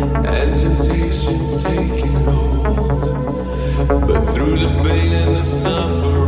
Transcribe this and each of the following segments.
bite and the tarantula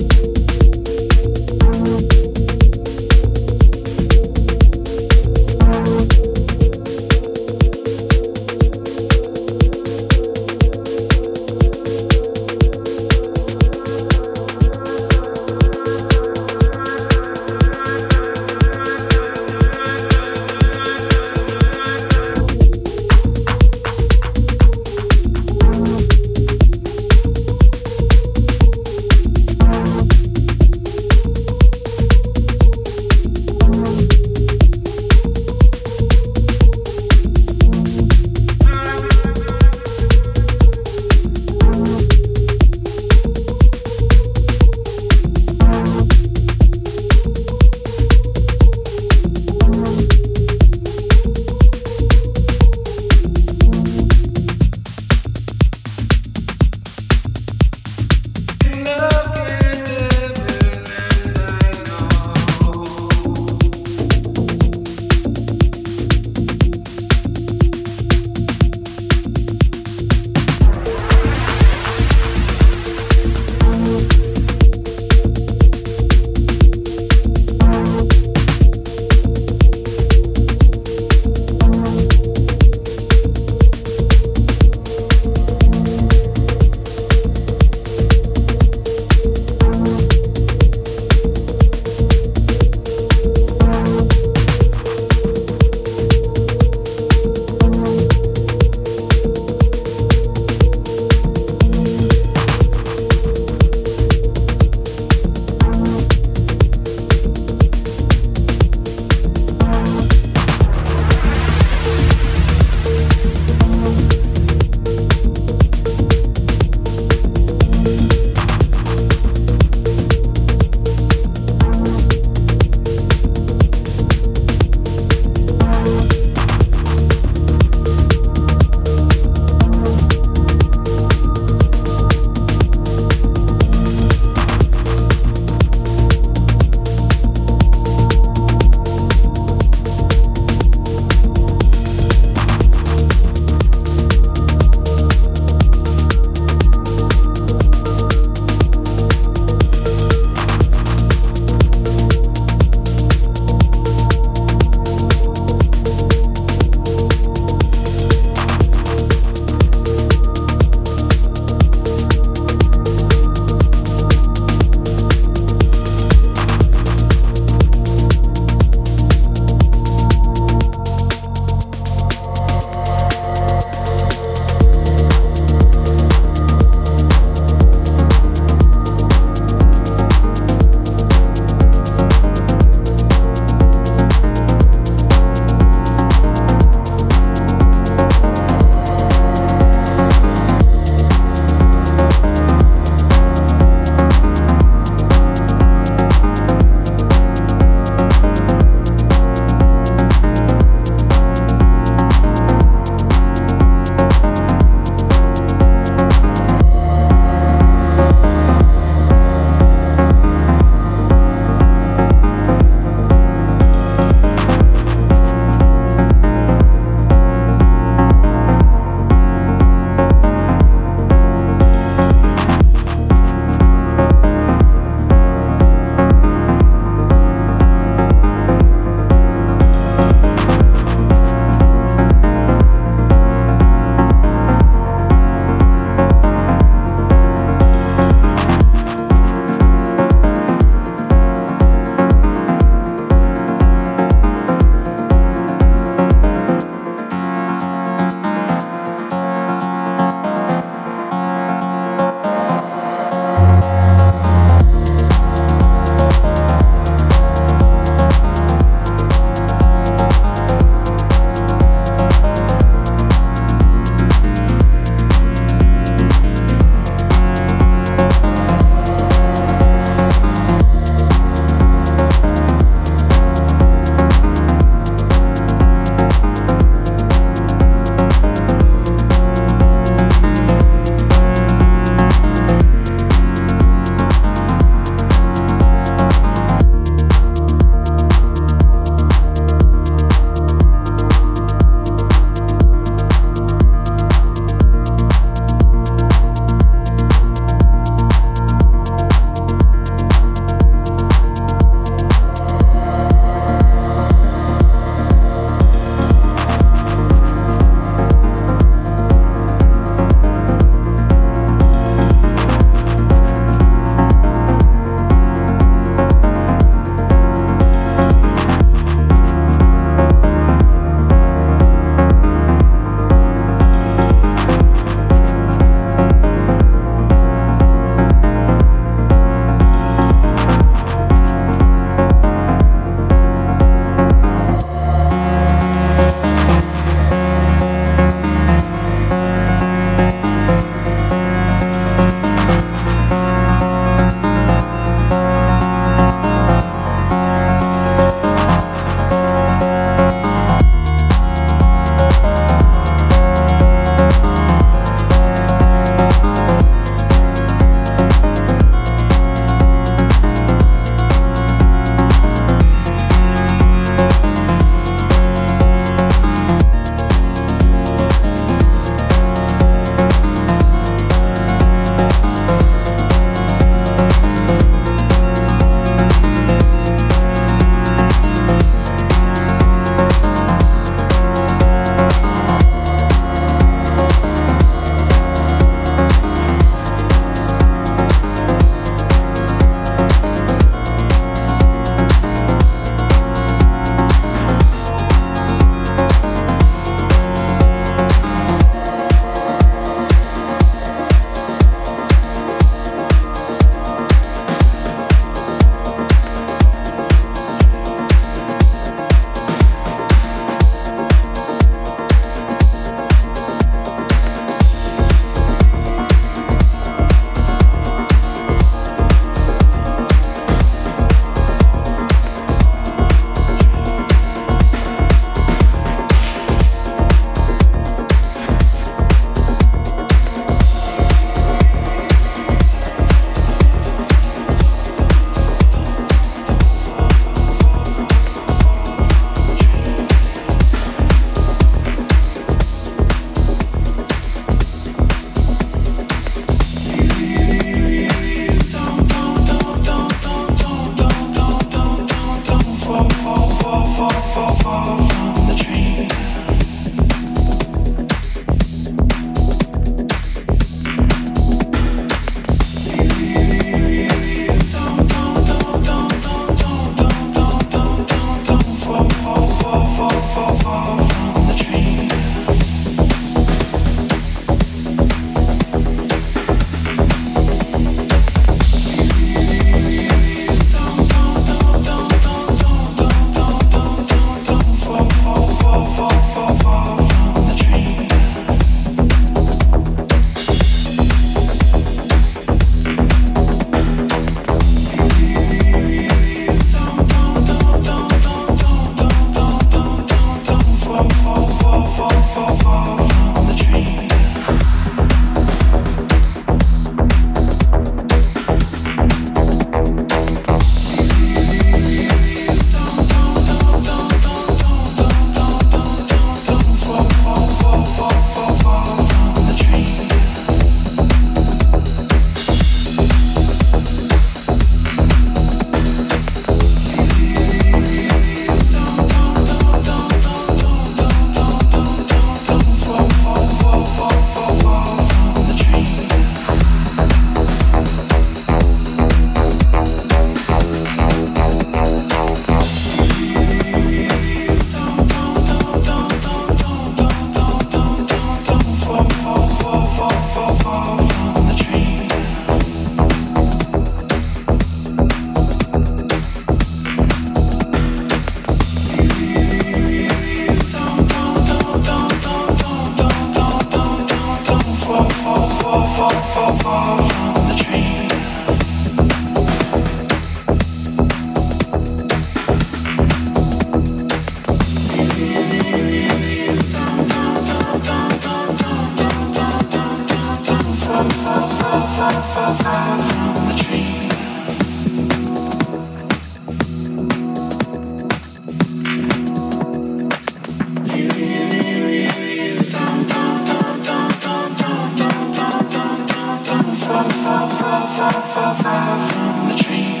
far, far, far from the dream.